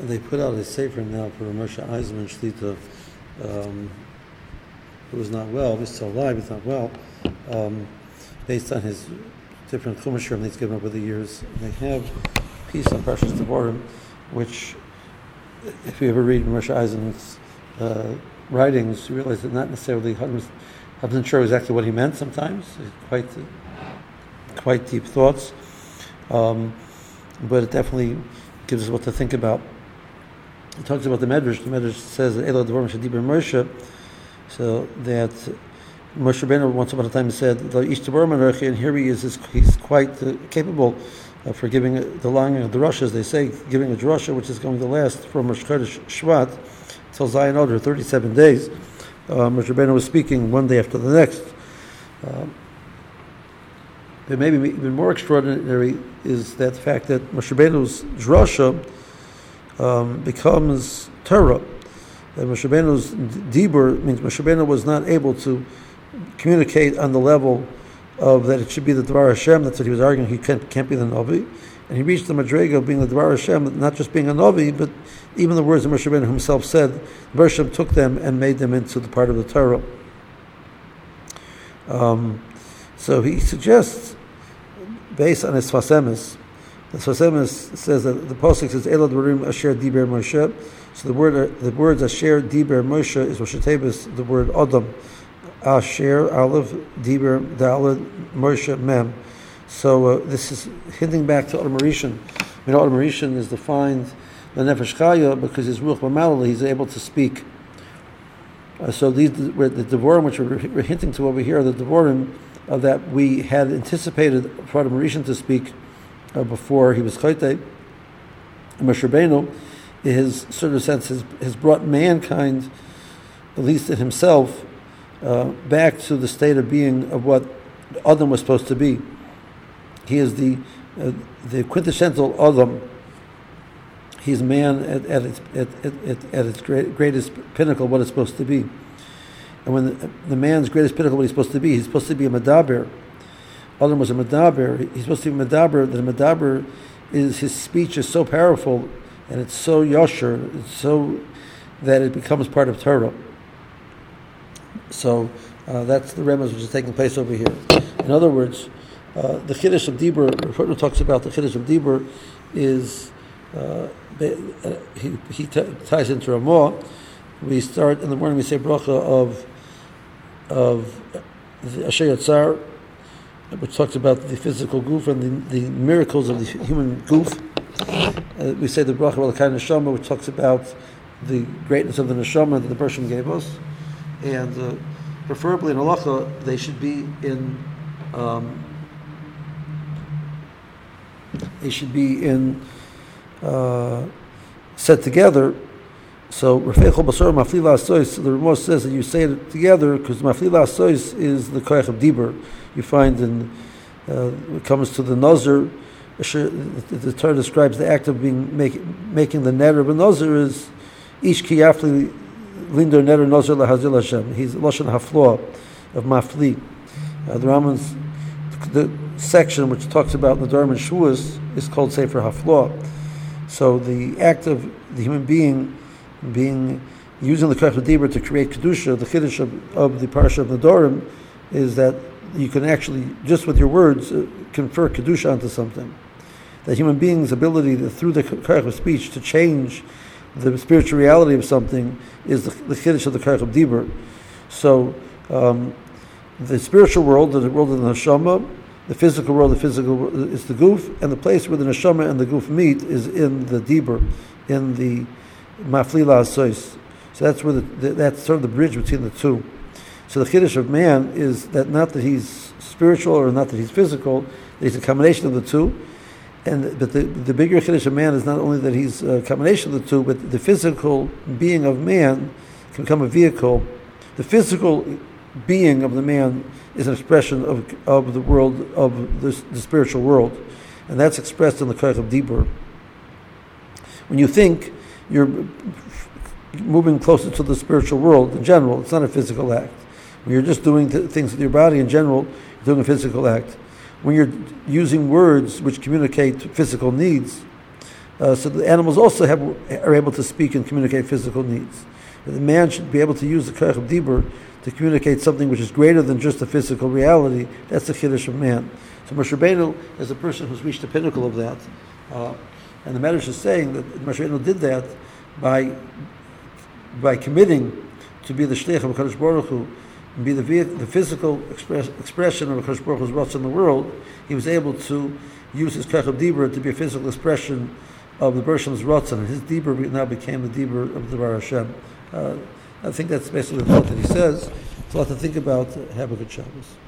they put out a sefer now for Moshe Eisenman Shlita, um, who was not well, he's still alive, he's not well, um, based on his different chumashim that he's given over the years. They have piece on Parshas Devarim, which, if you ever read Moshe Eisenman's uh, writings, you realize that not necessarily I wasn't sure exactly what he meant sometimes. Quite, quite deep thoughts. Um, but it definitely gives us what to think about. He talks about the Medrash. The Medrash says that Elo Devarim Shadibur Moshe, so that Moshe Rabbeinu once upon a time said, "Ish Devarim and here he is. He's quite uh, capable uh, for giving the line of the Rushes. They say giving a drasha, which is going to last from Rosh Chodesh Shvat till Zayin Oder, 37 days. Uh, Moshe Rabbeinu was speaking one day after the next. Uh, but maybe even more extraordinary is that fact that Moshe Rabbeinu's drasha um, becomes Torah. That Moshe Rabbeinu's dibur means Moshe Rabbeinu was not able to communicate on the level of that it should be the Dvar Hashem. That's what he was arguing. He can't, can't be the Navi. And he reached the Madrega of being the Dvar Hashem, not just being a Navi, but even the words that Moshe Rabbeinu himself said, Bershom took them and made them into the part of the Torah. Um, so he suggests based on his Fasemis. The Fasemis says that the Pasuk says, Elad Varim Asher Diber Moshe. So the word, the words Asher Diber Moshe is Rosh the word Adam. Asher, Aleph, Diber, Daled, Moshe, Mem. So uh, this is hinting back to Adam Rishon. I mean, Adam Rishon is defined the Nefesh Chaya because his Ruach B'malala, he's able to speak. Uh, so these the, the Devorim, which we're, we're hinting to over here, are the Devorim uh, that we had anticipated for Rishon to speak uh, before he was Chayte. Moshe Rabbeinu, his sort of sense, has, has brought mankind, at least in himself, uh, back to the state of being of what Adam was supposed to be. He is the uh, the quintessential Adam. He's man at, at its at, at, at its great, greatest pinnacle, what it's supposed to be. And when the, the, man's greatest pinnacle, what he's supposed to be, he's supposed to be a medaber. Adam was a medaber. He's supposed to be medaber. A medaber is his speech is so powerful, and it's so yosher, it's so that it becomes part of Torah. So uh, that's the remez which is taking place over here. In other words, uh, the chiddush of Dibur, Rafutna talks about the chiddush of Dibur, is uh, uh, he, he t- ties into Ramah. We start in the morning. We say bracha of of the Asher Yatzar, which talks about the physical goof and the, the miracles of the human goof. Uh, we say the bracha Elkai Neshama, which talks about the greatness of the neshama that the Bershom gave us, and uh, preferably in halacha they should be in um, they should be in uh, set together so Rafeichol Basar Maflila Asois, the Ramah says that you say it together because Maflila Asois is the Koyach of Dibur. You find in, uh, it comes to the Nazir, the Torah describes the act of being make, making the netter of a Nazir is Ish Kiyafli Linder Netter Nazir Lahazil Hashem. He's Lashon Hafloa of Mafli. Uh, the Rambam's the section which talks about the Dharma Shuas is called Sefer Hafloa. So the act of the human being being using the Koch Dibur to create Kedusha, the Kiddush of, of the Parsha of Nadorim, is that you can actually, just with your words, uh, confer Kedusha onto something. That human beings' ability to, through the Koch of speech to change the spiritual reality of something is the, the Kiddush of the Koch of Dibur. So, um, the spiritual world, the world of the Neshama, the physical world, the physical is the goof, and the place where the neshama and the goof meet is in the dibur, in the maflila asois. So that's where the, the, that's sort of the bridge between the two. So the chiddush of man is that not that he's spiritual or not that he's physical, that he's a combination of the two. And but the, the bigger chiddush of man is not only that he's a combination of the two, but the physical being of man can become a vehicle. The physical being of the man is an expression of, of the world of the, the spiritual world, and that's expressed in the Koch of Dibur. When you think, you're moving closer to the spiritual world in general. It's not a physical act. When you're just doing th- things with your body in general, you're doing a physical act. When you're using words which communicate physical needs, Uh, so the animals also have, are able to speak and communicate physical needs. The man should be able to use the Koyach of Dibur to communicate something which is greater than just a physical reality. That's the Kiddush of man. So Moshe Rabbeinu is a person who's reached the pinnacle of that. Uh, and the Medrash is saying that Moshe Rabbeinu did that by, by committing to be the Shliach of HaKadosh Baruch Hu, and be the, the physical express, expression of HaKadosh Baruch Hu's what's in the world, he was able to use his Koyach of Dibur to be a physical expression of the Bershem's Ratzon, and his Dibur now became the Dibur of the Dvar Hashem. Uh, I think that's basically the thought that he says. It's a lot to think about. Have a good Shabbos.